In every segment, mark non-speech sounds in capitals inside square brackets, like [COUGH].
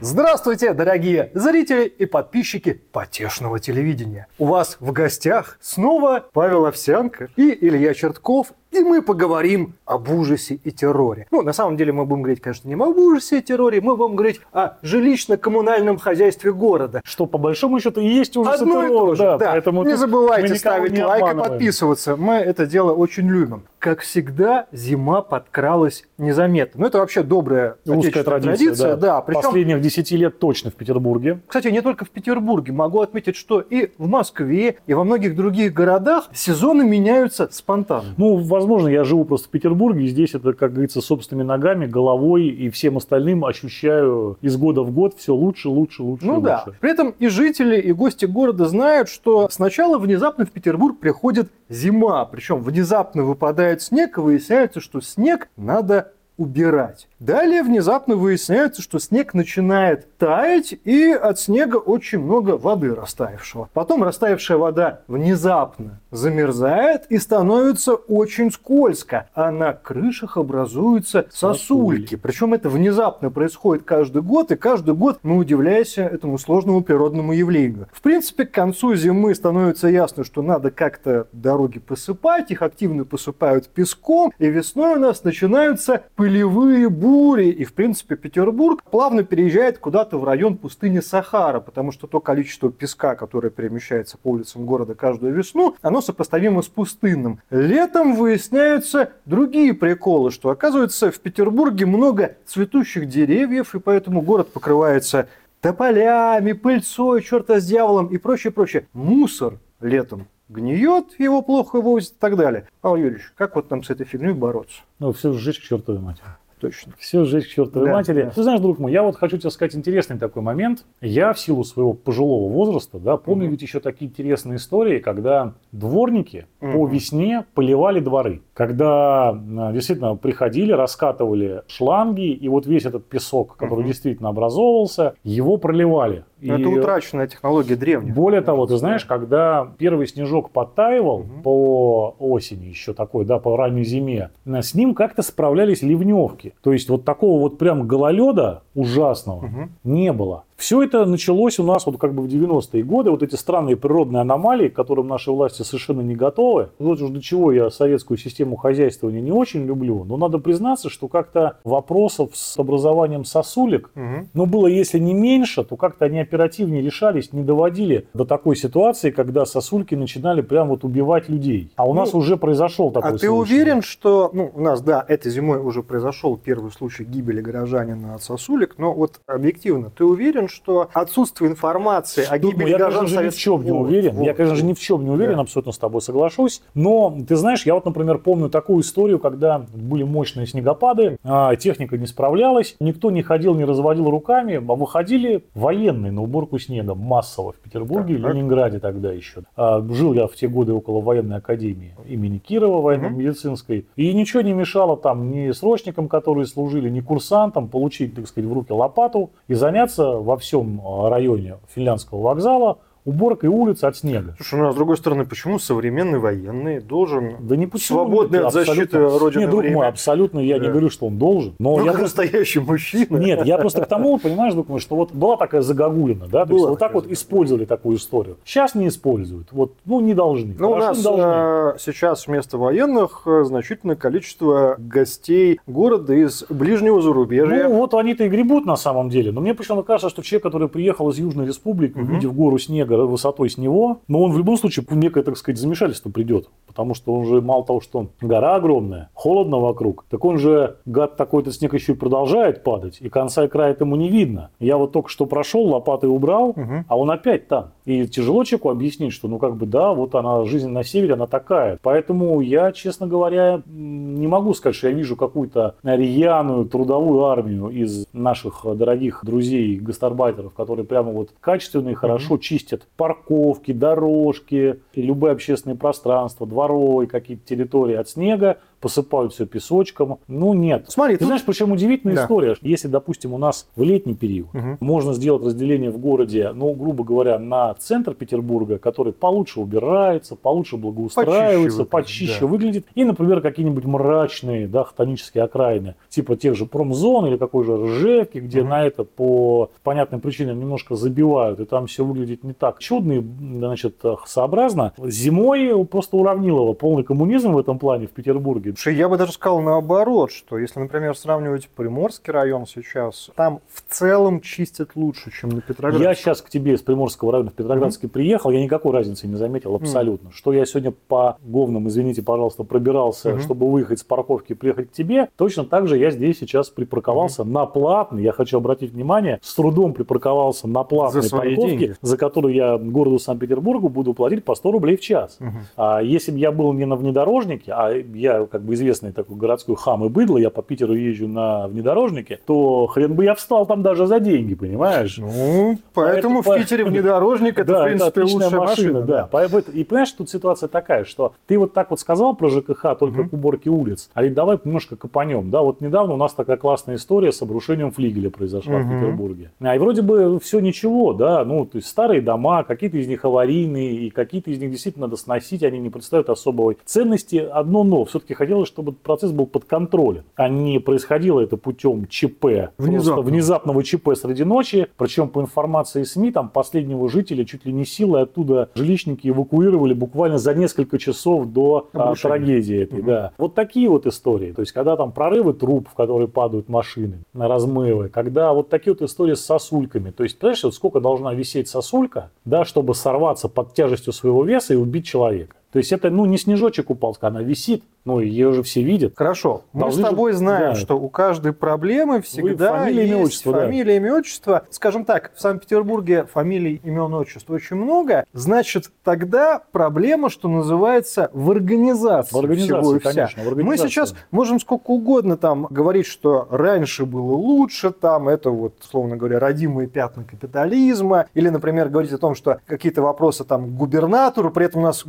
Здравствуйте, дорогие зрители и подписчики потешного телевидения. У вас в гостях снова Павел Овсянко и Илья Чертков и мы поговорим об ужасе и терроре. Ну, на самом деле мы будем говорить, конечно, не об ужасе и терроре, мы будем говорить о жилищно-коммунальном хозяйстве города. Что по большому счету и есть ужас Одно и и террор. то же, да, да. Поэтому Не забывайте ставить не лайк и подписываться. Мы это дело очень любим. Как всегда, зима подкралась незаметно. Ну, это вообще добрая Русская отечественная традиция, да. Причем Последних 10 лет точно в Петербурге. Кстати, не только в Петербурге. Могу отметить, что и в Москве, и во многих других городах сезоны меняются спонтанно. Ну, возможно, я живу просто в Петербурге, и здесь это, как говорится, собственными ногами, головой и всем остальным ощущаю из года в год все лучше, лучше, лучше, Ну лучше. да. При этом и жители, и гости города знают, что сначала внезапно в Петербург приходит зима. Причем внезапно выпадает снег, и выясняется, что снег надо убирать. Далее внезапно выясняется, что снег начинает таять, и от снега очень много воды растаявшего. Потом растаявшая вода внезапно замерзает и становится очень скользко, а на крышах образуются сосульки. Причем это внезапно происходит каждый год, и каждый год мы удивляемся этому сложному природному явлению. В принципе, к концу зимы становится ясно, что надо как-то дороги посыпать, их активно посыпают песком, и весной у нас начинаются пылевые бури, и, в принципе, Петербург плавно переезжает куда-то в район пустыни Сахара, потому что то количество песка, которое перемещается по улицам города каждую весну, оно сопоставимо с пустынным. Летом выясняются другие приколы, что, оказывается, в Петербурге много цветущих деревьев, и поэтому город покрывается тополями, пыльцой, черта с дьяволом и прочее, прочее. Мусор летом гниет, его плохо вывозят и так далее. Павел Юрьевич, как вот нам с этой фигней бороться? Ну, все сжечь к чертовой матери. Точно. Все сжечь к чертовой Да, матери. да. Ты знаешь, друг мой, я вот хочу тебе сказать интересный такой момент. Я в силу своего пожилого возраста, да, помню Мгм. ведь еще такие интересные истории, когда дворники по Мгм. весне поливали дворы. Когда а, действительно приходили, раскатывали шланги, и вот весь этот песок, который Мгм. действительно образовывался, его проливали. Но Это И- утраченная технология древних. более того, ты знаешь, когда первый снежок подтаивал Мгм. по осени, еще такой, да, по ранней зиме, с ним как-то справлялись ливневки. То есть вот такого вот прям гололеда ужасного Мгм. не было. Все это началось у нас вот как бы в 90-е годы, вот эти странные природные аномалии, к которым наши власти совершенно не готовы. Вот уж до чего я советскую систему хозяйствования не очень люблю, но надо признаться, что как-то вопросов с образованием сосулек Мгм. но было, если не меньше, то как-то они оперативнее решались, не доводили до такой ситуации, когда сосульки начинали прям вот убивать людей. А у нас Ну, уже произошел такой А ты случай. уверен, что, ну, у нас, да, этой зимой уже произошел первый случай гибели горожанина от сосулек, но вот объективно, ты уверен, что отсутствие информации о Друг гибели мой, я, горожан конечно же, ни в чем не уверен. вот, я, конечно же, ни в чем не уверен, Да. абсолютно с тобой соглашусь. Но, ты знаешь, я вот, например, помню такую историю, когда были мощные снегопады, а, техника не справлялась, никто не ходил, не разводил руками, а выходили военные на уборку снега массово в Петербурге, Так. Ленинграде тогда еще. А, жил я в те годы около военной академии имени Кирова, военно-медицинской, и ничего не мешало там ни срочникам, которые служили, ни курсантам получить, так сказать, в руки лопату и заняться во всем а, районе финляндского вокзала уборкой улиц от снега. Слушай, ну а с другой стороны, почему современный военный должен Да не почему. Свободный нет, от защиты. Родины Нет, друг время. мой, абсолютно я не Да. говорю, что он должен. Но ну, я как просто... настоящий мужчина? Нет, я просто к тому, понимаешь, друг мой, что вот была такая загогулина, да, то есть Была вот так вот использовали такую историю. Сейчас не используют, вот, ну не должны. Ну, у нас не должны. э, сейчас вместо военных э, значительное количество гостей города из ближнего зарубежья. Ну, вот они-то и гребут на самом деле. Но мне почему-то кажется, что человек, который приехал из Южной Республики, Мгм. увидев гору снега высотой с него, но он в любом случае в некое, так сказать, замешательство придет. Потому что он же мало того, что гора огромная, холодно вокруг, так он же, гад, такой-то снег еще и продолжает падать, и конца и края этому не видно. Я вот только что прошел, лопатой убрал, Мгм. а он опять там. И тяжело человеку объяснить, что, ну, как бы, да, вот она, жизнь на севере, она такая. Поэтому я, честно говоря, не могу сказать, что я вижу какую-то рьяную трудовую армию из наших дорогих друзей, гастарбайтеров, которые прямо вот качественно и хорошо чистят парковки, дорожки, любые общественные пространства, дворовые какие-то территории от снега, засыпают все песочком. Ну, нет. Смотри, Ты тут- знаешь, причем удивительная Да. история. Если, допустим, у нас в летний период Мгм. можно сделать разделение в городе, ну, грубо говоря, на центр Петербурга, который получше убирается, получше благоустраивается, Почище почище, выглядит, да. выглядит, и, например, какие-нибудь мрачные, да, хтонические окраины, типа тех же промзон или какой же Ржевки, где Мгм. на это по понятным причинам немножко забивают, и там все выглядит не так чудно и, значит, сообразно. Зимой просто уравнилово полный коммунизм в этом плане в Петербурге. Слушай, я бы даже сказал наоборот, что если, например, сравнивать Приморский район сейчас, там в целом чистят лучше, чем на Петрограде. Я сейчас к тебе из Приморского района в Петроградский приехал, я никакой разницы не заметил абсолютно. Что я сегодня по говнам, извините, пожалуйста, пробирался, Мгм. чтобы выехать с парковки и приехать к тебе, точно так же я здесь сейчас припарковался на платный, я хочу обратить внимание, с трудом припарковался на платной За парковке, деньги. за которую я городу Санкт-Петербургу буду платить по 100 рублей в час. Мгм. А если бы я был не на внедорожнике, а я как бы известный такой городской хам и быдло, я по Питеру езжу на внедорожнике, то хрен бы я встал там даже за деньги, понимаешь? Ну, поэтому в Поэтому- Питере [LAUGHS] внедорожник это, в принципе, отличная лучшая машина. да. Поэтому- И понимаешь, тут ситуация такая, что ты вот так вот сказал про ЖКХ, только Мгм. к уборке улиц, а ведь давай немножко копанем. Да, вот недавно у нас такая классная история с обрушением флигеля произошла в Мгм. Петербурге. А и вроде бы все ничего, да, ну, то есть старые дома, какие-то из них аварийные, и какие-то из них действительно надо сносить, они не представляют особой ценности. Одно но, все-таки хотелось, чтобы этот процесс был под контролем, а не происходило это путем ЧП, Внезапно. внезапного ЧП среди ночи, причем по информации СМИ, там последнего жителя чуть ли не силой оттуда жилищники эвакуировали буквально за несколько часов до а, трагедии этой, Мгм. да. Вот такие вот истории, то есть когда там прорывы труб, в которые падают машины, на размывы, когда вот такие вот истории с сосульками, то есть, понимаешь, вот сколько должна висеть сосулька, да, чтобы сорваться под тяжестью своего веса и убить человека. То есть это, ну, не снежочек упал, она висит, ну, ее же все видят. Хорошо, мы Должны с тобой же- знаем, да. что у каждой проблемы всегда фамилия, имя, есть отчество, да. фамилия, имя, отчество. Скажем так, в Санкт-Петербурге фамилий, имен, отчеств очень много. Значит, тогда проблема, что называется, в организации, В организации, всего и вся. конечно, в Мы организации. сейчас можем сколько угодно там говорить, что раньше было лучше, там это вот, условно говоря, родимые пятна капитализма, или, например, говорить о том, что какие-то вопросы там губернатору, при этом у нас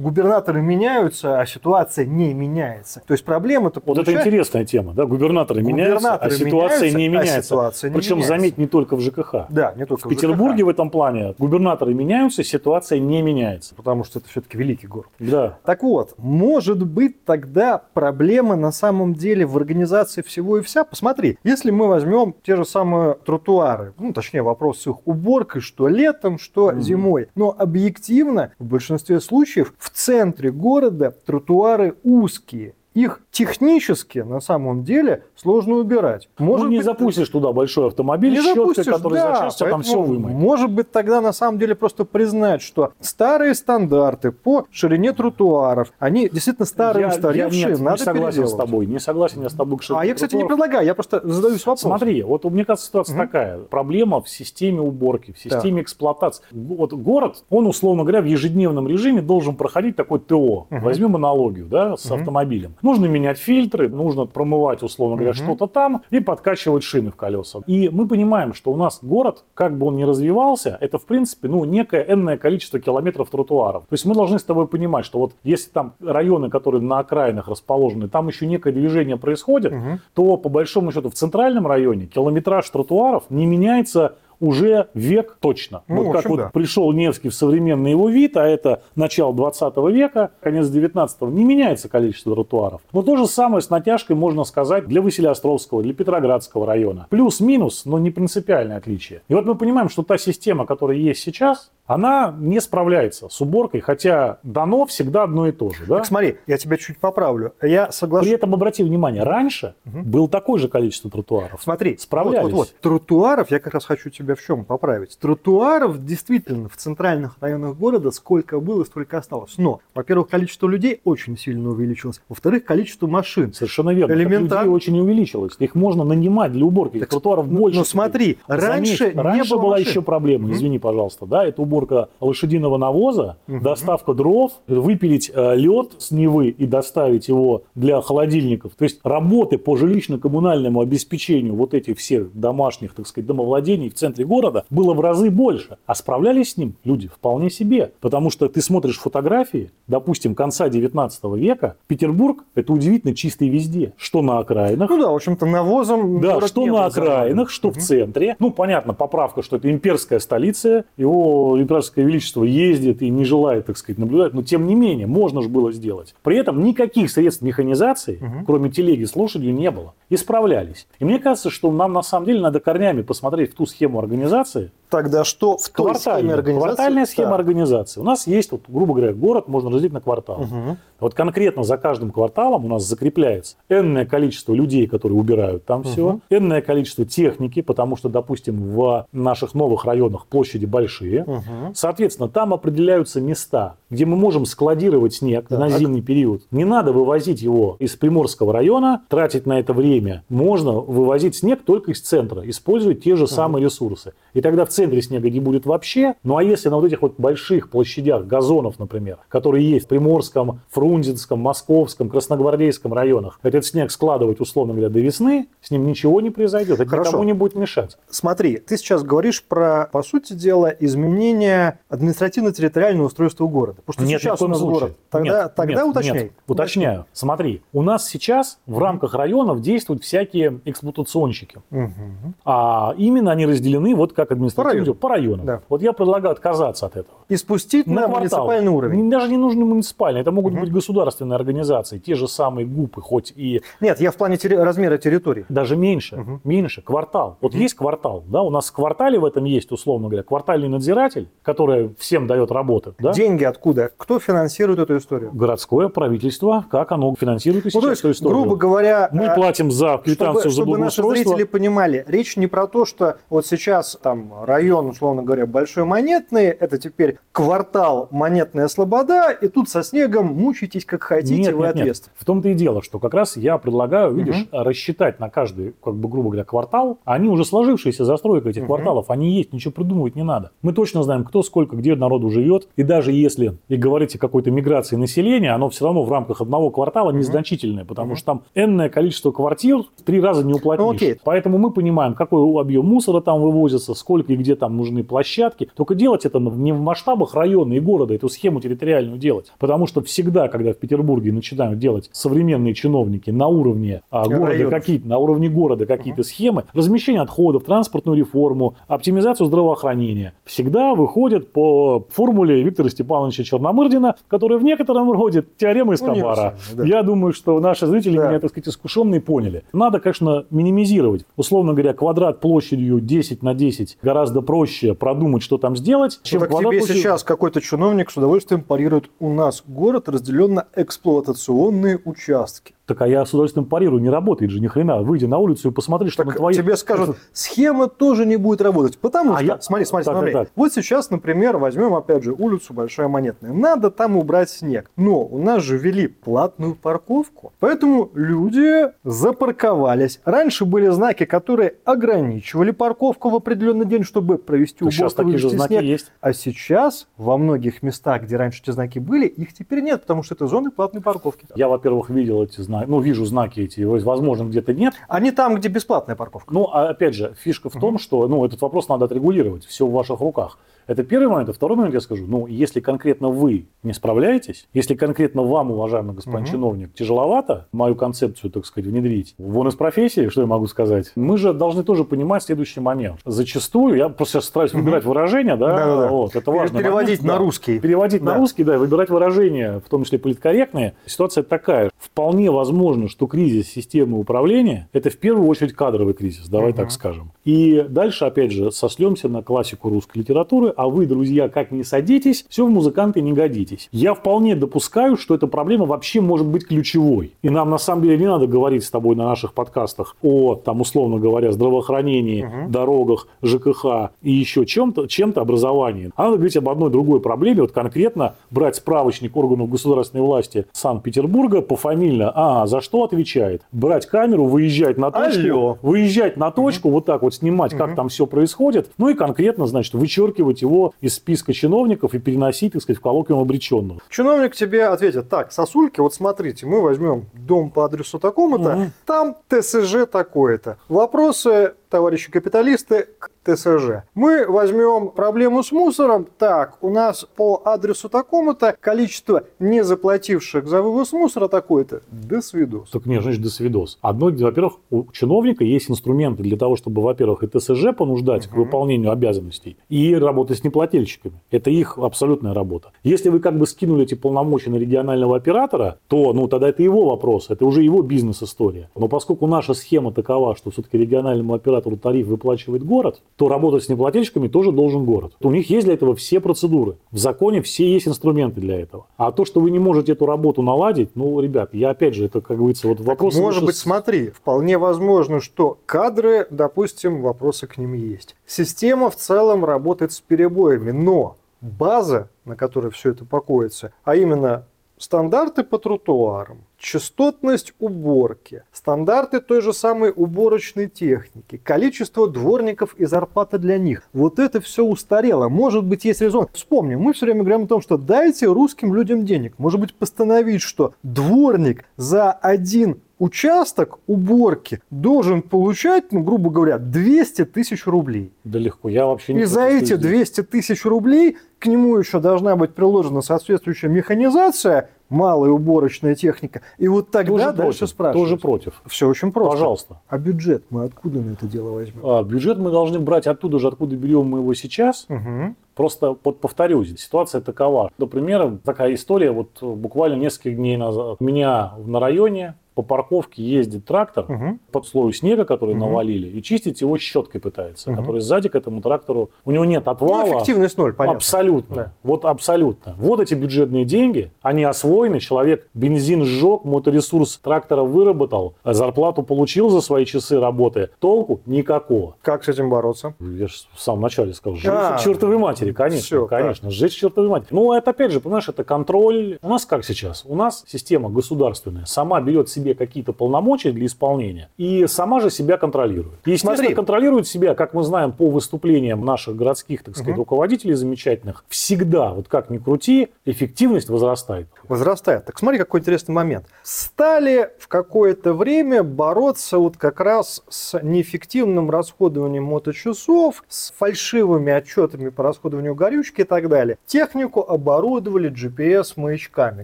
губернаторы меняются, а ситуация не меняется. То есть проблема-то Вот это интересная тема, да, губернаторы меняются, а Губернаторы ситуация меняются, не а меняется. ситуация не Причем, меняется. заметь, не только в ЖКХ. Да, не только В Петербурге в этом плане губернаторы меняются, ситуация не меняется. потому что это все-таки великий город. Да. Так вот, может быть тогда проблема на самом деле в организации всего и вся? Посмотри, если мы возьмем те же самые тротуары, ну, точнее, вопрос с их уборкой, что летом, что Мгм. зимой, но объективно, в большинстве случаев, в центре города тротуары узкие. Их технически, на самом деле, сложно убирать. Может ну, не быть, запустишь туда большой автомобиль не щеткой, который да, зачастится, там все вымоет. Может быть, тогда на самом деле просто признать, что старые стандарты по ширине тротуаров, они действительно старые, я, устаревшие, я нет, надо не согласен с тобой. Не согласен я с тобой. что А я, кстати, не предлагаю, я просто задаюсь вопросом. Смотри, вот мне кажется, ситуация Мгм. такая. Проблема в системе уборки, в системе эксплуатации. Вот город, он, условно говоря, в ежедневном режиме должен проходить такой ТО. Мгм. Возьмем аналогию да, с Мгм. автомобилем. Нужно менять фильтры, нужно промывать, условно говоря, Мгм. что-то там и подкачивать шины в колеса. И мы понимаем, что у нас город, как бы он ни развивался, это, в принципе, ну, некое энное количество километров тротуаров. То есть мы должны с тобой понимать, что вот если там районы, которые на окраинах расположены, там еще некое движение происходит, Мгм. то по большому счету в центральном районе километраж тротуаров не меняется уже век точно. Ну, вот как общем, вот да. пришел Невский в современный его вид, а это начало 20 века, конец 19 не меняется количество тротуаров. Но то же самое с натяжкой можно сказать для Василиостровского, для Петроградского района. Плюс-минус, но не принципиальное отличие. И вот мы понимаем, что та система, которая есть сейчас, она не справляется с уборкой, хотя дано всегда одно и то же. Да? Так смотри, я тебя чуть поправлю. Я соглашусь. При этом, обрати внимание, раньше Мгм. было такое же количество тротуаров. Смотри, Справлялись. Вот, вот, вот. Тротуаров, я как раз хочу тебя в чем поправить. Тротуаров действительно в центральных районах города сколько было, столько осталось. Но, во-первых, количество людей очень сильно увеличилось. Во-вторых, количество машин. Совершенно верно. Так Элементарно. людей очень увеличилось. Их можно нанимать для уборки. Так, тротуаров ну, больше. ну, смотри, раньше Заметь, не раньше было была машин. еще проблема, Мгм. извини, пожалуйста, да, это уборка лошадиного навоза, Мгм. доставка дров, выпилить э, лед с Невы и доставить его для холодильников. То есть работы по жилищно-коммунальному обеспечению вот этих всех домашних, так сказать, домовладений в центре центре города было в разы больше. А справлялись с ним люди вполне себе. Потому что ты смотришь фотографии, допустим, конца 19 века, Петербург – это удивительно чистый везде. Что на окраинах. Ну да, в общем-то, навозом Да, что на окраинах, что угу. в центре. Ну, понятно, поправка, что это имперская столица, его императорское величество ездит и не желает, так сказать, наблюдать, но тем не менее, можно же было сделать. При этом никаких средств механизации, угу. кроме телеги с лошадью, не было. И справлялись. И мне кажется, что нам на самом деле надо корнями посмотреть в ту схему организации. Тогда что в той схеме организации? Квартальная схема да. организации. У нас есть, вот, грубо говоря, город можно разделить на кварталы. Угу. Вот конкретно за каждым кварталом у нас закрепляется энное количество людей, которые убирают там угу. все, энное количество техники, потому что, допустим, в наших новых районах площади большие. Угу. Соответственно, там определяются места, где мы можем складировать снег так. на зимний период. Не надо вывозить его из Приморского района, тратить на это время. Можно вывозить снег только из центра, использовать те же угу. самые ресурсы. И тогда в центре снега не будет вообще. Ну а если на вот этих вот больших площадях, газонов, например, которые есть в Приморском, Фрунзенском, Московском, Красногвардейском районах, этот снег складывать, условно говоря, до весны, с ним ничего не произойдет, это Хорошо. никому не будет мешать. Смотри, ты сейчас говоришь про, по сути дела, изменение административно-территориального устройства города. Потому что нет, сейчас у нас случае. город. Тогда, нет, тогда нет, уточняй. Нет, уточняю. Смотри, у нас сейчас в рамках районов действуют всякие эксплуатационщики. Угу. А именно они разделены вот как административно по районам. Да. Вот я предлагаю отказаться от этого. И спустить на, на муниципальный уровень. Даже не нужно муниципальный, это могут угу. быть государственные организации, те же самые ГУПы, хоть и... Нет, я в плане терри... размера территории. Даже меньше, угу. меньше, квартал. Вот угу. есть квартал, да, у нас в квартале в этом есть, условно говоря, квартальный надзиратель, который всем дает работу. Да? Деньги откуда? Кто финансирует эту историю? Городское правительство, как оно финансирует ну, то есть, эту историю. грубо говоря... Мы э, платим за квитанцию чтобы, за благоустройство. Чтобы наши зрители понимали, речь не про то, что вот сейчас там район, условно говоря, Большой Монетный, это теперь квартал Монетная Слобода, и тут со снегом мучитесь как хотите, нет, вы нет, ответственны. Нет. В том-то и дело, что как раз я предлагаю, видишь, угу. рассчитать на каждый, как бы, грубо говоря, квартал. Они уже сложившиеся застройка этих угу. кварталов, они есть, ничего придумывать не надо. Мы точно знаем, кто сколько, где народу живет. И даже если и говорить о какой-то миграции населения, оно все равно в рамках одного квартала угу. незначительное, потому угу. что там энное количество квартир в три раза не уплатишь. Ну, окей. Поэтому мы понимаем, какой объем мусора там вывозится, сколько и где там нужны площадки. Только делать это не в масштабах района и города, эту схему территориальную делать. Потому что всегда, когда в Петербурге начинают делать современные чиновники на уровне а, города какие-то, на уровне города какие-то uh-huh. схемы, размещение отходов, транспортную реформу, оптимизацию здравоохранения, всегда выходят по формуле Виктора Степановича Черномырдина, которая в некотором роде теорема Эскобара. Ну, да. Я думаю, что наши зрители да. меня, так сказать, искушенные поняли. Надо, конечно, минимизировать. Условно говоря, квадрат площадью 10 на 10 гораздо проще продумать, что там сделать, чем ну, так тебе площадью... сейчас какой-то чиновник с удовольствием парирует. У нас город разделен на эксплуатационные участки. Так а я с удовольствием парирую, не работает же ни хрена. Выйди на улицу и посмотри, что так на твоих... тебе скажут, схема тоже не будет работать. Потому а что, я... смотри, смотри, так, смотри. Так, так. Вот сейчас, например, возьмем опять же улицу Большая Монетная. Надо там убрать снег. Но у нас же ввели платную парковку. Поэтому люди запарковались. Раньше были знаки, которые ограничивали парковку в определенный день, чтобы провести уборку. Сейчас такие же знаки снег. есть. А сейчас во многих местах, где раньше эти знаки были, их теперь нет, потому что это зоны платной парковки. Я, во-первых, видел эти знаки знаки, ну, вижу знаки эти, возможно, где-то нет. Они там, где бесплатная парковка. Ну, а опять же, фишка в том, что, ну, этот вопрос надо отрегулировать, все в ваших руках. Это первый момент. А второй момент я скажу, ну, если конкретно вы не справляетесь, если конкретно вам, уважаемый господин угу. чиновник, тяжеловато мою концепцию, так сказать, внедрить, вон из профессии, что я могу сказать, мы же должны тоже понимать следующий момент. Зачастую, я просто сейчас стараюсь выбирать выражения, да, да, да, вот, это важно. Переводить момент, на да. русский. Переводить да. на русский, да, выбирать выражения, в том числе политкорректные. Ситуация такая. Вполне возможно, что кризис системы управления – это в первую очередь кадровый кризис, давай угу. так скажем. И дальше, опять же, сослемся на классику русской литературы, а вы, друзья, как не садитесь, все в музыканты не годитесь. Я вполне допускаю, что эта проблема вообще может быть ключевой. И нам на самом деле не надо говорить с тобой на наших подкастах о, там, условно говоря, здравоохранении, угу. дорогах, ЖКХ и еще чем-то, чем-то образовании. А надо говорить об одной другой проблеме, вот конкретно брать справочник органов государственной власти Санкт-Петербурга пофамильно, а, за что отвечает, брать камеру, выезжать на точку, Алло. выезжать на точку, угу. вот так вот снимать, угу. как там все происходит, ну и конкретно, значит, вычеркивать его из списка чиновников и переносить, так сказать, в коллоквиум обреченного. Чиновник тебе ответит, так, сосульки, вот смотрите, мы возьмем дом по адресу такому-то, угу. там ТСЖ такое-то. Вопросы товарищи капиталисты, к ТСЖ. Мы возьмем проблему с мусором. Так, у нас по адресу такому-то количество не заплативших за вывоз мусора такое-то. До свидос. Так нет, значит, до свидос. Одно, во-первых, у чиновника есть инструменты для того, чтобы, во-первых, и ТСЖ понуждать угу. к выполнению обязанностей, и работать с неплательщиками. Это их абсолютная работа. Если вы как бы скинули эти полномочия на регионального оператора, то, ну, тогда это его вопрос, это уже его бизнес-история. Но поскольку наша схема такова, что все-таки региональному оператору тариф выплачивает город, то работать с неплательщиками тоже должен город. У них есть для этого все процедуры. В законе все есть инструменты для этого. А то, что вы не можете эту работу наладить, ну, ребят, я опять же, это, как говорится, вот вопрос... Может быть, смотри, вполне возможно, что кадры, допустим, вопросы к ним есть. Система в целом работает с перебоями, но база, на которой все это покоится, а именно стандарты по тротуарам, частотность уборки, стандарты той же самой уборочной техники, количество дворников и зарплата для них. Вот это все устарело. Может быть, есть резон. Вспомним, мы все время говорим о том, что дайте русским людям денег. Может быть, постановить, что дворник за один участок уборки должен получать, ну, грубо говоря, 200 тысяч рублей. Да легко, я вообще не И за эти 200 тысяч рублей к нему еще должна быть приложена соответствующая механизация, малая уборочная техника. И вот тогда тоже дальше против, спрашивать. Тоже против. Все очень просто. Пожалуйста. А бюджет мы откуда на это дело возьмем? А, бюджет мы должны брать оттуда же, откуда берем мы его сейчас. Угу. Просто вот повторюсь, ситуация такова. Например, такая история вот буквально несколько дней назад. У меня на районе по парковке ездит трактор угу. под слою снега, который угу. навалили, и чистить его щеткой пытается, угу. который сзади к этому трактору. У него нет отвала. Ну, эффективность ноль, понятно. Абсолютно. Да. Вот абсолютно. Вот эти бюджетные деньги, они освоены, человек бензин сжег, моторесурс трактора выработал, зарплату получил за свои часы работы. Толку никакого. Как с этим бороться? Я же в самом начале сказал, сжечь а, чертовой матери, конечно, все, конечно, так. сжечь чертовой матери. Ну, это опять же, понимаешь, это контроль. У нас как сейчас? У нас система государственная сама берет себе себе какие-то полномочия для исполнения и сама же себя контролирует. Естественно, Смотри. контролирует себя, как мы знаем по выступлениям наших городских, так сказать, угу. руководителей замечательных, всегда, вот как ни крути, эффективность возрастает. Возрастает. Так смотри, какой интересный момент. Стали в какое-то время бороться вот как раз с неэффективным расходованием моточасов, с фальшивыми отчетами по расходованию горючки и так далее. Технику оборудовали GPS-маячками,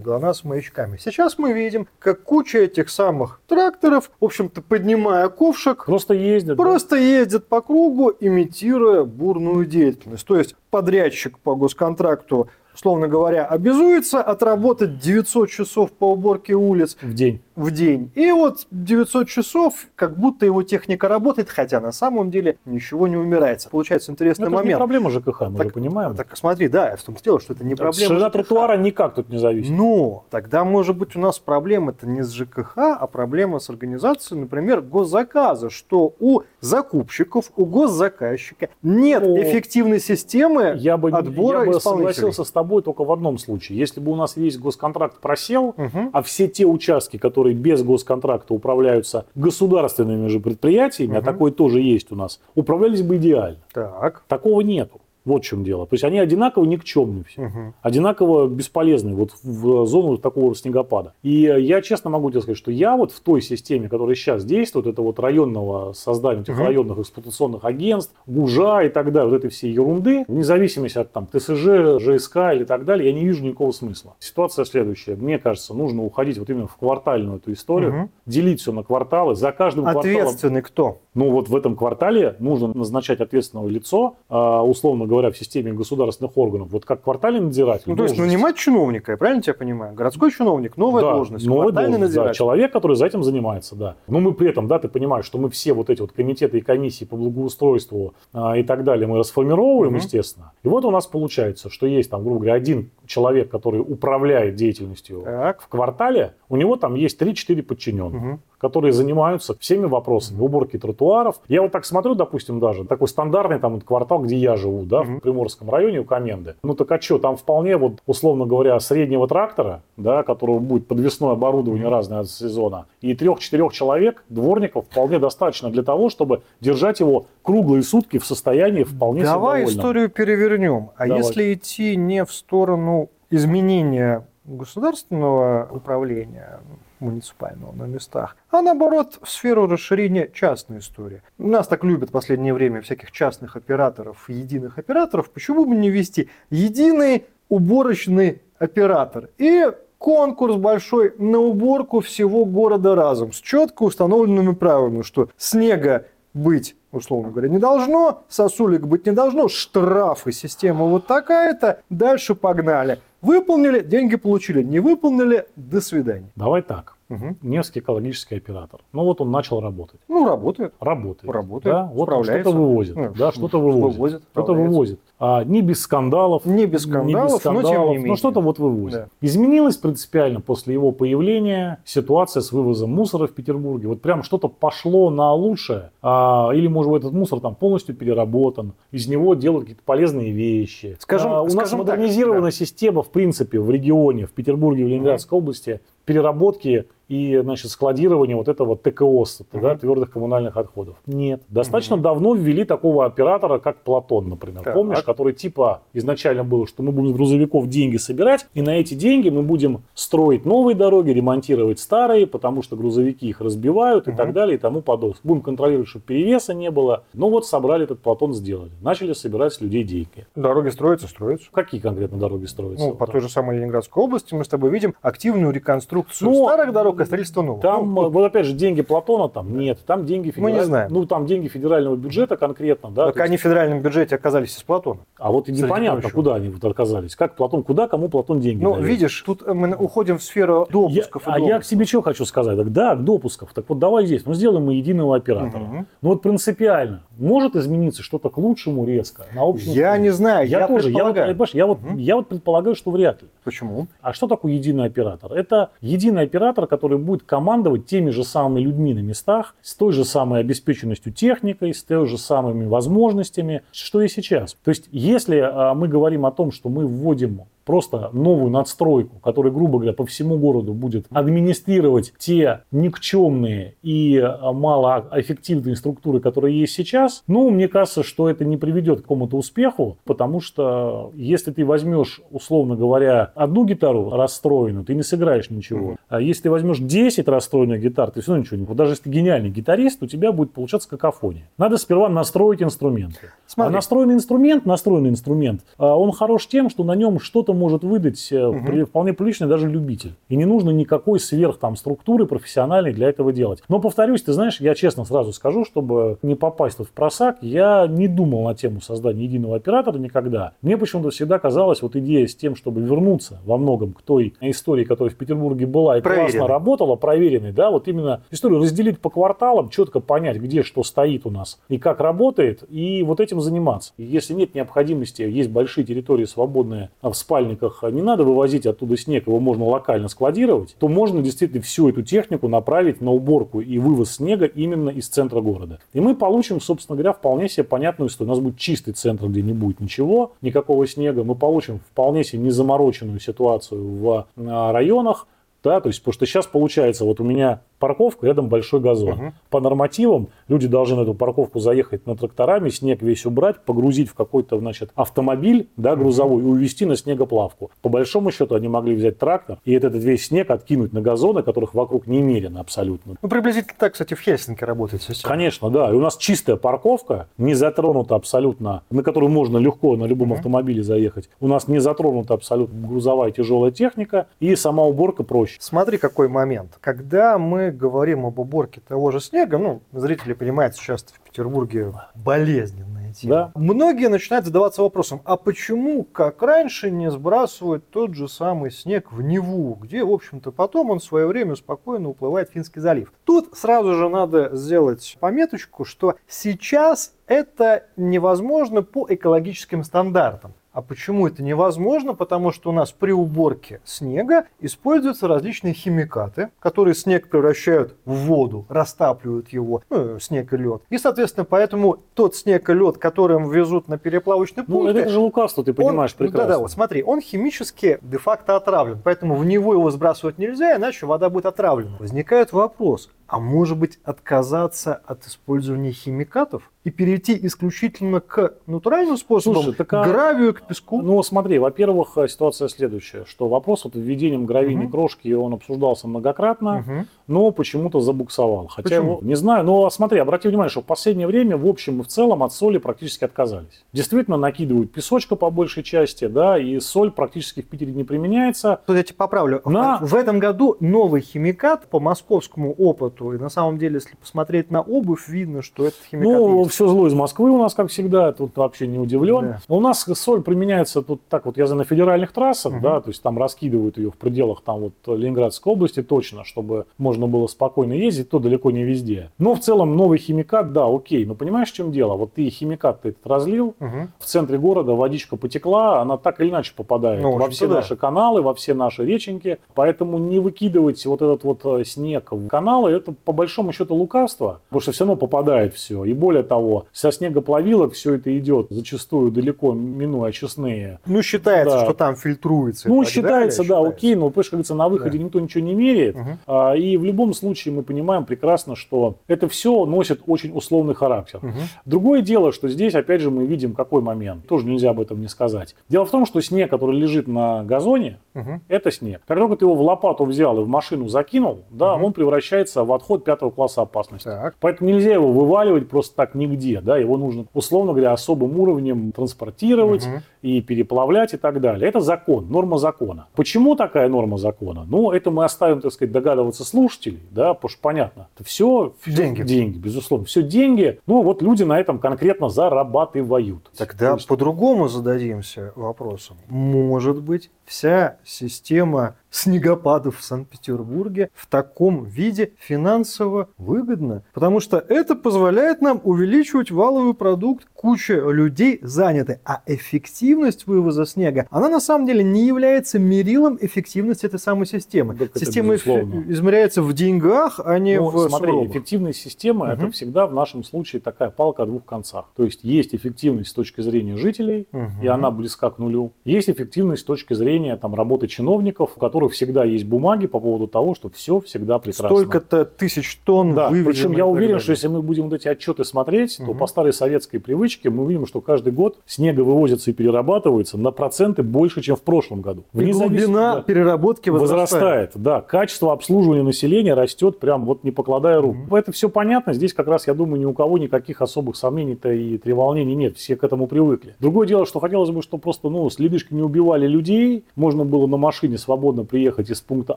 ГЛОНАСС-маячками. Сейчас мы видим, как куча этих самых тракторов, в общем-то, поднимая ковшик, просто ездят, просто да? ездят по кругу, имитируя бурную деятельность. То есть подрядчик по госконтракту условно говоря, обязуется отработать 900 часов по уборке улиц в день. В день. И вот 900 часов, как будто его техника работает, хотя на самом деле ничего не умирается. Получается интересный Но ну, это момент. Это не проблема ЖКХ, мы так, же понимаем. Так смотри, да, в том дело, что это не так, проблема Ширина тротуара никак тут не зависит. Но тогда, может быть, у нас проблема это не с ЖКХ, а проблема с организацией, например, госзаказа, что у закупщиков, у госзаказчика нет О, эффективной системы я бы, отбора я бы согласился с тобой тобой только в одном случае. Если бы у нас весь госконтракт просел, угу. а все те участки, которые без госконтракта управляются государственными же предприятиями, угу. а такое тоже есть у нас, управлялись бы идеально. Так. Такого нету. Вот в чем дело. То есть они одинаково никчемные все, угу. одинаково бесполезные вот в зону такого снегопада. И я честно могу тебе сказать, что я вот в той системе, которая сейчас действует, это вот районного создания этих угу. районных эксплуатационных агентств, ГУЖа и так далее, вот этой всей ерунды, вне зависимости от там ТСЖ, ЖСК или так далее, я не вижу никакого смысла. Ситуация следующая. Мне кажется, нужно уходить вот именно в квартальную эту историю, угу. делить все на кварталы. За каждым Ответственный кварталом... кто? Ну вот в этом квартале нужно назначать ответственного лицо, а, условно говоря, в системе государственных органов, вот как квартальный надзиратель. Ну, то есть нанимать чиновника, я правильно тебя понимаю? Городской чиновник, новая да, должность, новая квартальный должность, надзиратель. Да, человек, который за этим занимается, да. Но мы при этом, да, ты понимаешь, что мы все вот эти вот комитеты и комиссии по благоустройству а, и так далее мы расформировываем, угу. естественно. И вот у нас получается, что есть там, грубо говоря, один человек, который управляет деятельностью так. в квартале, у него там есть 3-4 подчиненных. Угу которые занимаются всеми вопросами уборки тротуаров. Я вот так смотрю, допустим, даже такой стандартный там вот квартал, где я живу, да, mm-hmm. в Приморском районе у Коменды. Ну так а что, там вполне вот, условно говоря, среднего трактора, да, которого будет подвесное оборудование mm-hmm. разное от сезона, и трех-четырех человек, дворников, вполне достаточно для того, чтобы держать его круглые сутки в состоянии вполне Давай историю перевернем. А Давай. если идти не в сторону изменения государственного управления, муниципального на местах, а наоборот в сферу расширения частной истории. Нас так любят в последнее время всяких частных операторов, единых операторов. Почему бы не вести единый уборочный оператор и конкурс большой на уборку всего города разом с четко установленными правилами, что снега быть условно говоря, не должно, сосулек быть не должно, штрафы, система вот такая-то, дальше погнали. Выполнили, деньги получили, не выполнили, до свидания. Давай так. Угу. Невский экологический оператор. Ну вот он начал работать. Ну, работает. Работает. Работает. Да, вот что-то вывозит. Ну, да, что-то вывозит. вывозит что-то вывозит. А, не без скандалов. Не без скандалов, не без скандалов но тем не менее. Но что-то вот вывозит. Да. Изменилась принципиально после его появления ситуация с вывозом мусора в Петербурге. Вот прям что-то пошло на лучшее. А, или, может быть, этот мусор там полностью переработан. Из него делают какие-то полезные вещи. Скажем, а, у скажем нас модернизирована так, да. система, в принципе, в регионе, в Петербурге, в Ленинградской mm-hmm. области переработки и значит, складирования вот этого ТКОС, uh-huh. да, твердых коммунальных отходов. Нет. Достаточно uh-huh. давно ввели такого оператора, как Платон, например. Так. Помнишь, который типа изначально было, что мы будем с грузовиков деньги собирать, и на эти деньги мы будем строить новые дороги, ремонтировать старые, потому что грузовики их разбивают и так далее и тому подобное. Будем контролировать, чтобы перевеса не было. Ну вот собрали этот Платон, сделали. Начали собирать с людей деньги. Дороги строятся, строятся. Какие конкретно дороги строятся? Ну, по той же самой Ленинградской области мы с тобой видим активную реконструкцию Но... старых дорог только строительство нового. Там, ну, вот опять же, деньги Платона там нет, там деньги федерального. Мы не знаем. Ну, там деньги федерального бюджета конкретно, да. Так они есть... в федеральном бюджете оказались из Платона. А вот и непонятно, прочего. куда они вот оказались. Как Платон, куда, кому Платон деньги Ну, дает. видишь, тут мы уходим в сферу допусков. Я, а я к себе что хочу сказать? Так, да, допусков. Так вот давай здесь, ну сделаем мы единого оператора. Угу. Ну вот принципиально. Может измениться что-то к лучшему резко на общем Я не знаю, я, я тоже. Я вот, я, вот, угу. я вот предполагаю, что вряд ли. Почему? А что такое единый оператор? Это единый оператор, который будет командовать теми же самыми людьми на местах, с той же самой обеспеченностью техникой, с той же самыми возможностями, что и сейчас. То есть, если а, мы говорим о том, что мы вводим просто новую надстройку, которая, грубо говоря, по всему городу будет администрировать те никчемные и а, малоэффективные структуры, которые есть сейчас, ну, мне кажется, что это не приведет к какому-то успеху, потому что если ты возьмешь, условно говоря, одну гитару расстроенную, ты не сыграешь ничего. А если ты возьмешь 10 расстроенных гитар, ты все равно ничего не... Вот даже если ты гениальный гитарист, у тебя будет получаться какофония. Надо сперва настроить инструменты. Смотри. А настроенный инструмент, настроенный инструмент, а, он хорош тем, что на нем что-то может выдать угу. вполне приличный даже любитель. И не нужно никакой сверх там структуры профессиональной для этого делать. Но повторюсь, ты знаешь, я честно сразу скажу, чтобы не попасть вот в просак, я не думал на тему создания единого оператора никогда. Мне почему-то всегда казалось вот идея с тем, чтобы вернуться во многом к той истории, которая в Петербурге была и классно работала, проверенной, да, вот именно историю разделить по кварталам, четко понять, где что стоит у нас и как работает, и вот этим заниматься. И если нет необходимости, есть большие территории свободные в спальне спальниках не надо вывозить оттуда снег, его можно локально складировать, то можно действительно всю эту технику направить на уборку и вывоз снега именно из центра города. И мы получим, собственно говоря, вполне себе понятную историю. У нас будет чистый центр, где не будет ничего, никакого снега. Мы получим вполне себе незамороченную ситуацию в а, районах, да, то есть, потому что сейчас получается, вот у меня парковка, рядом большой газон. Угу. По нормативам люди должны на эту парковку заехать на тракторами, снег весь убрать, погрузить в какой-то, значит, автомобиль, да, грузовой, угу. и увезти на снегоплавку. По большому счету они могли взять трактор и этот весь снег откинуть на газоны, которых вокруг немерено абсолютно. Ну, приблизительно так, кстати, в Хельсинки работает система. Конечно, да. И у нас чистая парковка, не затронута абсолютно, на которую можно легко на любом угу. автомобиле заехать. У нас не затронута абсолютно грузовая тяжелая техника, и сама уборка проще. Смотри, какой момент. Когда мы говорим об уборке того же снега, ну, зрители понимают, сейчас в Петербурге болезненная тема. Да. Многие начинают задаваться вопросом, а почему, как раньше, не сбрасывают тот же самый снег в Неву, где, в общем-то, потом он в свое время спокойно уплывает в Финский залив. Тут сразу же надо сделать пометочку, что сейчас это невозможно по экологическим стандартам. А почему это невозможно? Потому что у нас при уборке снега используются различные химикаты, которые снег превращают в воду, растапливают его, ну, снег и лед. И, соответственно, поэтому тот снег и лед, который везут на переплавочный пункт... Ну, это же лукавство, ты понимаешь он, прекрасно. Да-да, вот смотри, он химически де-факто отравлен, поэтому в него его сбрасывать нельзя, иначе вода будет отравлена. Возникает вопрос, А может быть отказаться от использования химикатов и перейти исключительно к натуральным способам, Слушай, так к а- гравию, к песку? Ну, смотри, во-первых, э, ситуация следующая, что вопрос вот введением гравийной Мгм. крошки, он обсуждался многократно, Мгм. но почему-то забуксовал. Хотя Почему? его, не знаю, но смотри, обрати внимание, что в последнее время, в общем и в целом, от соли практически отказались. Действительно, накидывают песочка по большей части, да, и соль практически в Питере не применяется. Тут я тебя поправлю. На- В этом году новый химикат по московскому опыту, и на самом деле, если посмотреть на обувь, видно, что этот химикат Ну, есть. все зло из Москвы у нас, как всегда, тут вообще не удивлен. Да. У нас соль применяется тут так вот, я знаю, на федеральных трассах, Мгм. да, то есть там раскидывают ее в пределах там вот Ленинградской области точно, чтобы можно было спокойно ездить, то далеко не везде. Но в целом новый химикат, да, окей, но понимаешь, в чем дело? Вот ты химикат ты этот разлил, Мгм. в центре города водичка потекла, она так или иначе попадает Ну, во все да. наши каналы, во все наши реченьки. Поэтому не выкидывать вот этот вот э, снег в каналы, это по большому счету лукавство, потому что все равно попадает все. И более того, со снегоплавилок все это идет зачастую далеко, минуя очистные. Ну, считается, Да. что там фильтруется. Ну, так считается, да, считается. окей, но, понимаешь, как говорится, на выходе Да. никто ничего не меряет. Мгм. А, И в любом случае мы понимаем прекрасно, что это все носит очень условный характер. Мгм. Другое дело, что здесь, опять же, мы видим какой момент. Тоже нельзя об этом не сказать. Дело в том, что снег, который лежит на газоне, Мгм. это снег. Как только ты его в лопату взял и в машину закинул, да, Мгм. он превращается в отход пятого класса опасности. Так. Поэтому нельзя его вываливать просто так нигде, да, его нужно, условно говоря, особым уровнем транспортировать Мгм. и переплавлять и так далее. Это закон, норма закона. Почему такая норма закона? Ну, это мы оставим, так сказать, догадываться слушателей, да, потому что понятно. Это все, Деньги. деньги, безусловно. Все деньги. Ну, вот люди на этом конкретно зарабатывают. Тогда по-другому зададимся вопросом. Может быть, вся система снегопадов в Санкт-Петербурге в таком виде финансово выгодна? Потому что это позволяет нам увеличивать валовый продукт, куча людей заняты, а эффективность вывоза снега, она на самом деле не является мерилом эффективности этой самой системы. Так Система безусловно. измеряется в деньгах, а не Ну, в смотри, сугробах. эффективность системы это всегда в нашем случае такая палка о двух концах. То есть есть эффективность с точки зрения жителей, Мгм. и она близка к нулю. Есть эффективность с точки зрения там, работы чиновников, у которых всегда есть бумаги по поводу того, что все всегда прекрасно. Столько-то тысяч тонн Да, причем я уверен, что если мы будем вот эти отчеты смотреть, то Мгм. по старой советской привычке мы увидим, что каждый год снега вывозится и перерабатывается на проценты больше, чем в прошлом году. Вне глубина да. переработки возрастает. возрастает. Да, качество обслуживания населения растет прям вот не покладая рук. Мгм. Это все понятно. Здесь как раз, я думаю, ни у кого никаких особых сомнений-то и треволнений нет. Все к этому привыкли. Другое дело, что хотелось бы, чтобы просто ну, с не убивали людей. Можно было на машине свободно приехать из пункта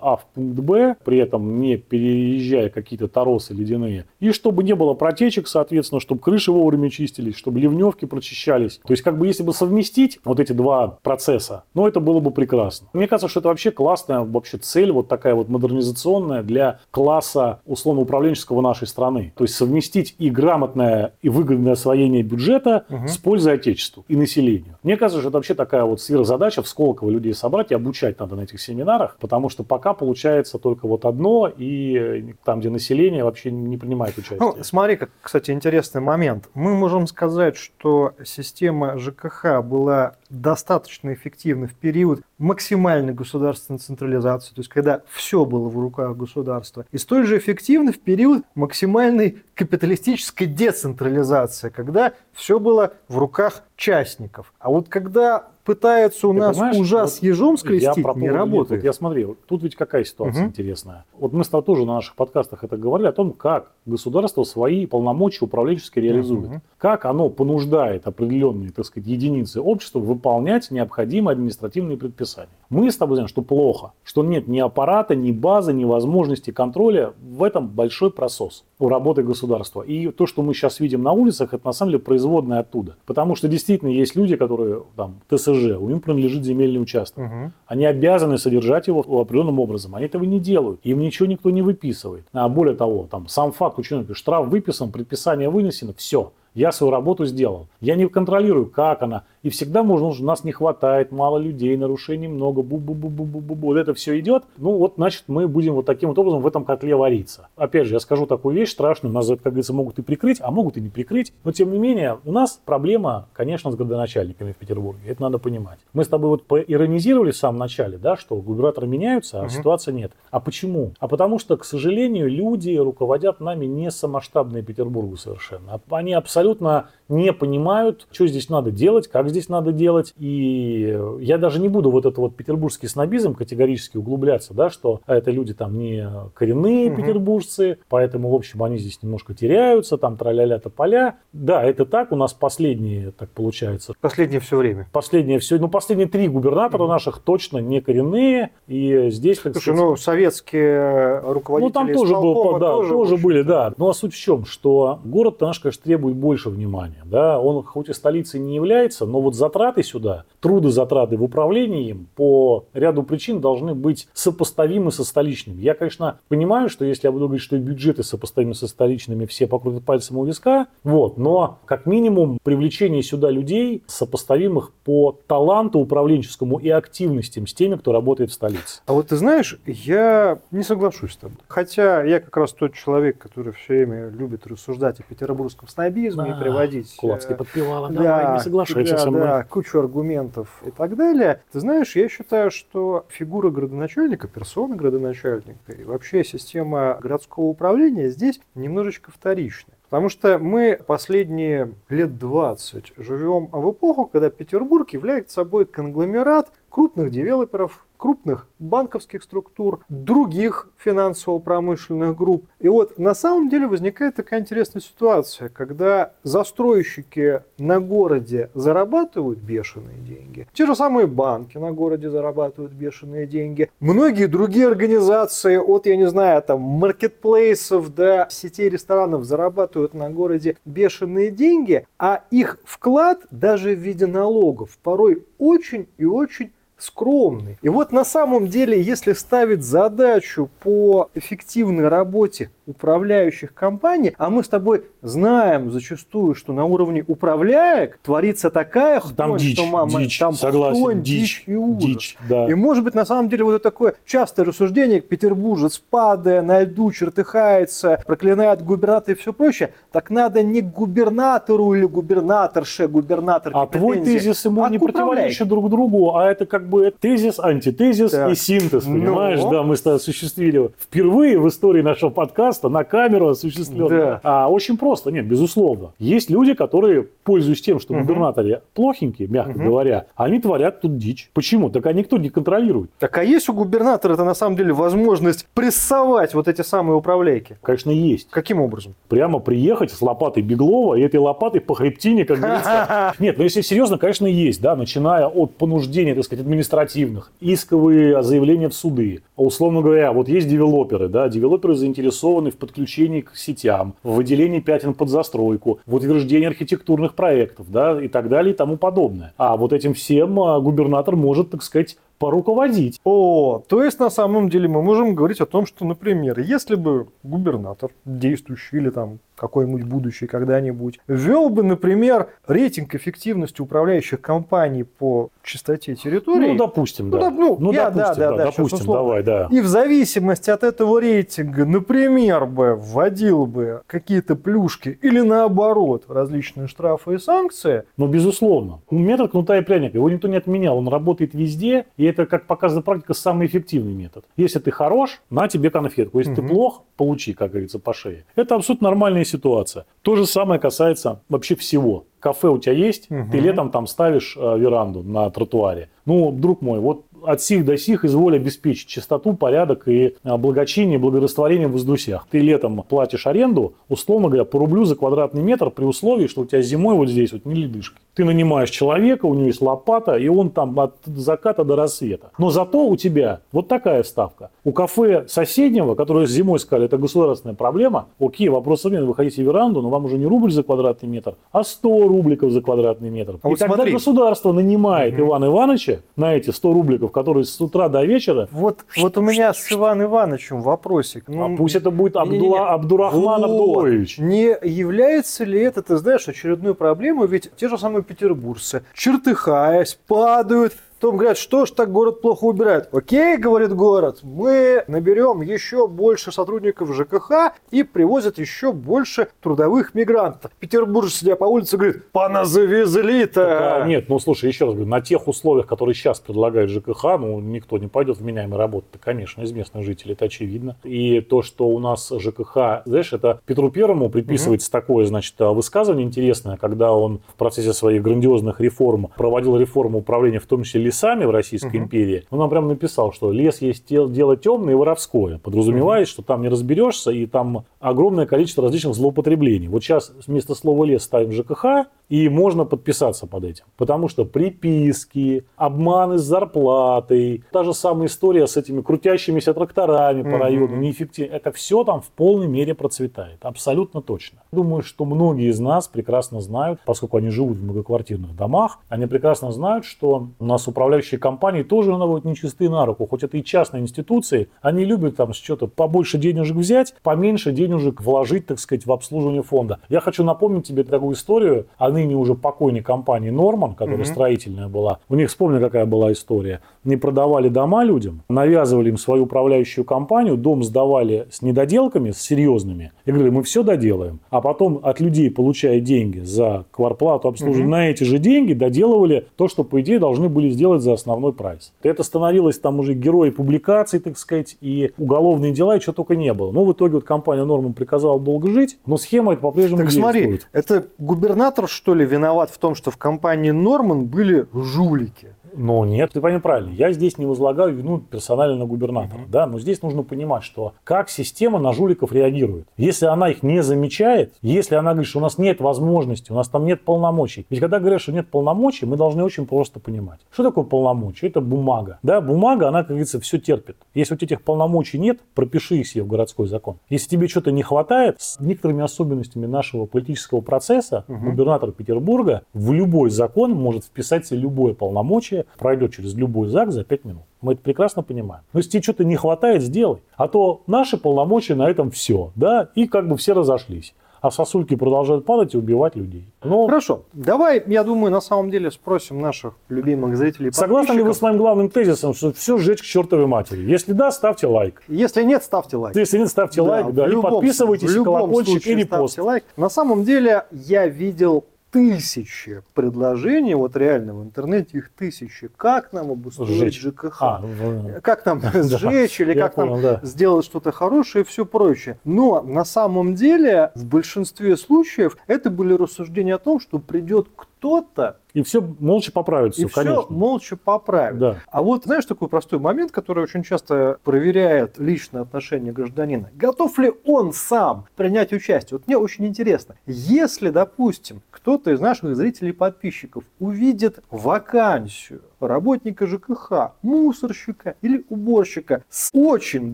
А в пункт Б, при этом не переезжая какие-то торосы ледяные. И чтобы не было протечек, соответственно, чтобы крыши вовремя чистились, чтобы ливневки прочищались. То есть, как бы, если бы совместить вот эти два процесса, ну, это было бы прекрасно. Мне кажется, что это вообще классная вообще цель, вот такая вот модернизационная для класса условно-управленческого нашей страны. То есть, совместить и грамотное, и выгодное освоение бюджета Мгм. с пользой отечеству и населению. Мне кажется, что это вообще такая вот сверхзадача в Сколково людей собрать и обучать надо на этих семинарах, потому что пока получается только вот одно, и там, где население вообще не принимает участие. Ну, смотри, как, кстати, интересный момент. Мы можем сказать, что система ЖКХ была достаточно эффективна в период максимальной государственной централизации, то есть когда все было в руках государства, и столь же эффективна в период максимальной капиталистической децентрализации, когда все было в руках частников. А вот когда пытаются у Ты нас ужас вот ежом Я скрестить, про не работает. вот я смотрел, тут ведь какая ситуация Мгм. интересная. Вот мы с тобой тоже на наших подкастах это говорили о том, как государство свои полномочия управленческие реализует. Мгм. Как оно понуждает определенные, так сказать, единицы общества выполнять необходимые административные предписания. Мы с тобой знаем, что плохо, что нет ни аппарата, ни базы, ни возможности контроля. В этом большой просос у работы государства. И то, что мы сейчас видим на улицах, это на самом деле производное оттуда. Потому что действительно есть люди, которые там ТСЖ, у им принадлежит земельный участок. Мгм. Они обязаны содержать его определенным образом. Они этого не делают. Им ничего никто не выписывает. А более того, там сам факт учинения, штраф выписан, предписание вынесено, все. Я свою работу сделал. Я не контролирую, как она. И всегда можно, у нас не хватает, мало людей, нарушений много, бу-бу-бу-бу-бу-бу. Вот это все идет. Ну вот, значит, мы будем вот таким вот образом в этом котле вариться. Опять же, я скажу такую вещь страшную, нас, как говорится, могут и прикрыть, а могут и не прикрыть. Но тем не менее, у нас проблема, конечно, с градоначальниками в Петербурге. Это надо понимать. Мы с тобой вот поиронизировали в самом начале, да, что губернаторы меняются, а угу. ситуация нет. А почему? А потому что, к сожалению, люди руководят нами не самосштабные Петербургу совершенно. Они абсолютно абсолютно не понимают, что здесь надо делать, как здесь надо делать. И я даже не буду вот это вот петербургский снобизм категорически углубляться, да, что это люди там не коренные угу. петербуржцы, поэтому, в общем, они здесь немножко теряются, там траля-ля тополя. Да, это так, у нас последние, так получается. Последнее все время. Последнее все, ну, последние три губернатора угу. наших точно не коренные, и здесь, Слушай, сказать, ну, советские руководители Ну, там тоже, был, да, тоже, тоже были, да. Ну, а суть в чем, что город наш, конечно, требует больше внимания, да, он хоть и столицей не является, но вот затраты сюда, труды затраты в управлении им по ряду причин должны быть сопоставимы со столичными. Я, конечно, понимаю, что если я буду говорить, что и бюджеты сопоставимы со столичными, все покрутят пальцем у виска, вот, но как минимум привлечение сюда людей, сопоставимых по таланту управленческому и активностям с теми, кто работает в столице. А вот ты знаешь, я не соглашусь с тобой. Хотя я как раз тот человек, который все время любит рассуждать о петербургском снобизме да, и приводить... Кулацкий подпевала, да, давай, не соглашайся да, со мной. Да, кучу аргументов и так далее. Ты знаешь, я считаю, что фигура градоначальника, персона градоначальника и вообще система городского управления здесь немножечко вторична. Потому что мы последние лет 20 живем в эпоху, когда Петербург является собой конгломерат крупных девелоперов, крупных банковских структур, других финансово-промышленных групп. И вот на самом деле возникает такая интересная ситуация, когда застройщики на городе зарабатывают бешеные деньги, те же самые банки на городе зарабатывают бешеные деньги, многие другие организации от, я не знаю, там, маркетплейсов до сетей ресторанов зарабатывают на городе бешеные деньги, а их вклад даже в виде налогов порой очень и очень скромный. И вот на самом деле, если ставить задачу по эффективной работе управляющих компаний, а мы с тобой знаем зачастую, что на уровне управляек творится такая хтонь, там дичь, что мама, дичь, там согласен, хтонь, дичь, дичь и ужас. Дичь, да. И может быть на самом деле вот это такое частое рассуждение, петербуржец падая на льду, чертыхается, проклинает губернатора и все прочее, так надо не губернатору или губернаторше, губернатор. А твой тезис ему а не противоречит друг другу, а это как бы тезис, антитезис так. и синтез, понимаешь? Но... Да, мы осуществили впервые в истории нашего подкаста подкаста на камеру осуществлен. Да. А, очень просто, нет, безусловно. Есть люди, которые, пользуясь тем, что угу. губернаторы плохенькие, мягко угу. говоря, они творят тут дичь. Почему? Так а никто не контролирует. Так а есть у губернатора это на самом деле возможность прессовать вот эти самые управляйки? Конечно, есть. Каким образом? Прямо приехать с лопатой Беглова и этой лопатой по хребтине, как говорится. [LAUGHS] Нет, ну если серьезно, конечно, есть, да, начиная от понуждения, так сказать, административных, исковые заявления в суды. Условно говоря, вот есть девелоперы, да, девелоперы заинтересованы в подключении к сетям, в выделении пятен под застройку, в утверждении архитектурных проектов да, и так далее и тому подобное. А вот этим всем а, губернатор может, так сказать, поруководить. О, то есть на самом деле мы можем говорить о том, что, например, если бы губернатор, действующий или там какой-нибудь будущий когда-нибудь, ввел бы, например, рейтинг эффективности управляющих компаний по частоте территории. Ну, допустим, да. Ну, ну я, допустим, да, да, да, допустим, давай, да. И в зависимости от этого рейтинга, например, бы вводил бы какие-то плюшки или наоборот различные штрафы и санкции. Ну, безусловно. Метод кнута и пряника, его никто не отменял, он работает везде, и это, как показывает практика, самый эффективный метод. Если ты хорош, на тебе конфетку. Если угу. ты плох, получи, как говорится, по шее. Это абсолютно нормальная ситуация. То же самое касается вообще всего. Кафе у тебя есть, угу. ты летом там ставишь э, веранду на тротуаре. Ну, друг мой, вот от сих до сих изволь обеспечить чистоту, порядок и а, благочиние, благорастворение в воздусях. Ты летом платишь аренду, условно говоря, по рублю за квадратный метр при условии, что у тебя зимой вот здесь вот не ледышки. Ты нанимаешь человека, у него есть лопата, и он там от заката до рассвета. Но зато у тебя вот такая ставка. У кафе соседнего, которое зимой сказали, это государственная проблема, окей, вопросов нет, вы хотите веранду, но вам уже не рубль за квадратный метр, а 100 рубликов за квадратный метр. А и вот тогда смотри. государство нанимает угу. Ивана Ивановича на эти 100 рубликов который с утра до вечера... Вот, вот у меня с Иваном Ивановичем вопросик. Ну, а пусть это будет Абдула, Абдурахман вот. Абдулович. Не является ли это, ты знаешь, очередной проблемой? Ведь те же самые петербуржцы, чертыхаясь, падают, Потом говорят, что ж так город плохо убирает. Окей, говорит город, мы наберем еще больше сотрудников ЖКХ и привозят еще больше трудовых мигрантов. Петербург, сидя по улице, говорит, поназавезли-то. А, нет, ну слушай, еще раз говорю, на тех условиях, которые сейчас предлагает ЖКХ, ну никто не пойдет в меняемой работать, конечно, из местных жителей, это очевидно. И то, что у нас ЖКХ, знаешь, это Петру Первому приписывается угу. такое, значит, высказывание интересное, когда он в процессе своих грандиозных реформ проводил реформу управления, в том числе лесами в Российской угу. империи, он нам прям написал, что лес есть дело темное и воровское. Подразумевает, угу. что там не разберешься, и там огромное количество различных злоупотреблений. Вот сейчас вместо слова лес ставим ЖКХ, и можно подписаться под этим. Потому что приписки, обманы с зарплатой, та же самая история с этими крутящимися тракторами по району, неэффективно. Это все там в полной мере процветает. Абсолютно точно. Думаю, что многие из нас прекрасно знают, поскольку они живут в многоквартирных домах, они прекрасно знают, что у нас управляющие компании тоже наводят нечистые на руку. Хоть это и частные институции, они любят там что-то побольше денежек взять, поменьше денежек вложить, так сказать, в обслуживание фонда. Я хочу напомнить тебе такую историю. Они ныне уже покойной компании Норман, которая угу. строительная была, у них, вспомни, какая была история, не продавали дома людям, навязывали им свою управляющую компанию, дом сдавали с недоделками, с серьезными, и говорили, мы все доделаем. А потом от людей, получая деньги за кварплату обслуживания, угу. на эти же деньги доделывали то, что, по идее, должны были сделать за основной прайс. Это становилось там уже герои публикаций, так сказать, и уголовные дела, и что только не было. Но в итоге вот компания Норман приказала долго жить, но схема это по-прежнему Так смотри, это губернатор, что ли, виноват в том, что в компании Норман были жулики? Ну, нет, ты понял правильно. Я здесь не возлагаю вину персонально на губернатора, угу. да, но здесь нужно понимать, что как система на жуликов реагирует. Если она их не замечает, если она говорит, что у нас нет возможности, у нас там нет полномочий. Ведь когда говорят, что нет полномочий, мы должны очень просто понимать. Что такое полномочия? Это бумага. Да, бумага, она, как говорится, все терпит. Если у тебя этих полномочий нет, пропиши их себе в городской закон. Если тебе что-то не хватает, с некоторыми особенностями нашего политического процесса, угу. губернатор Петербурга в любой закон может вписать себе любое полномочие, пройдет через любой ЗАГС за 5 минут. Мы это прекрасно понимаем. Но если тебе что-то не хватает, сделай. А то наши полномочия на этом все. Да? И как бы все разошлись а сосульки продолжают падать и убивать людей. Но... Хорошо. Давай, я думаю, на самом деле спросим наших любимых зрителей. Согласны ли вы с моим главным тезисом, что все сжечь к чертовой матери? Если да, ставьте лайк. Если нет, ставьте лайк. Если нет, ставьте да, лайк, да, и подписывайтесь, колокольчик и репост. Лайк. На самом деле я видел тысячи предложений, вот реально в интернете их тысячи, как нам обустроить сжечь. ЖКХ, а, в... как нам [LAUGHS] сжечь или как понял, нам да. сделать что-то хорошее и все прочее. Но на самом деле в большинстве случаев это были рассуждения о том, что придет кто-то и все молча поправится, и конечно. все молча поправит. Да. А вот знаешь такой простой момент, который очень часто проверяет личное отношение гражданина. Готов ли он сам принять участие? Вот мне очень интересно. Если, допустим, кто-то из наших зрителей и подписчиков увидит вакансию работника ЖКХ, мусорщика или уборщика с очень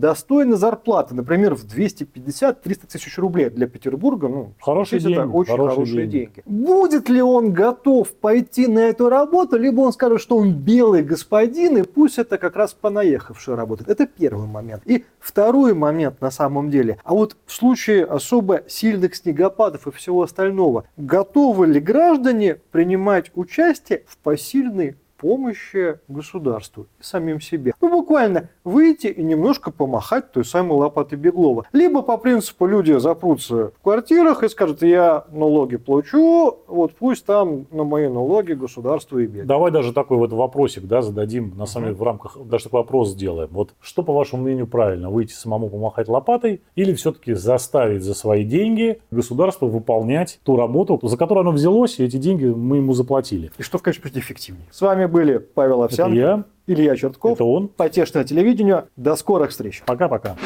достойной зарплатой, например, в 250-300 тысяч рублей для Петербурга, ну, хорошие деньги, это очень хорошие, хорошие деньги. деньги. Будет ли он готов пойти на эту работу, либо он скажет, что он белый господин, и пусть это как раз понаехавший работает. Это первый момент. И второй момент на самом деле. А вот в случае особо сильных снегопадов и всего остального, готовы ли граждане принимать участие в посильной помощи государству и самим себе. Ну, буквально выйти и немножко помахать той самой лопатой Беглова. Либо по принципу люди запрутся в квартирах и скажут, я налоги плачу, вот пусть там на мои налоги государство и бегает. Давай даже такой вот вопросик да, зададим, на самом деле в рамках, даже такой вопрос сделаем. Вот что, по вашему мнению, правильно, выйти самому помахать лопатой или все-таки заставить за свои деньги государство выполнять ту работу, за которую оно взялось, и эти деньги мы ему заплатили? И что в качестве эффективнее? С вами были Павел Овсян, я. Илья Чертков. Это он. Потешное телевидение. До скорых встреч. Пока-пока.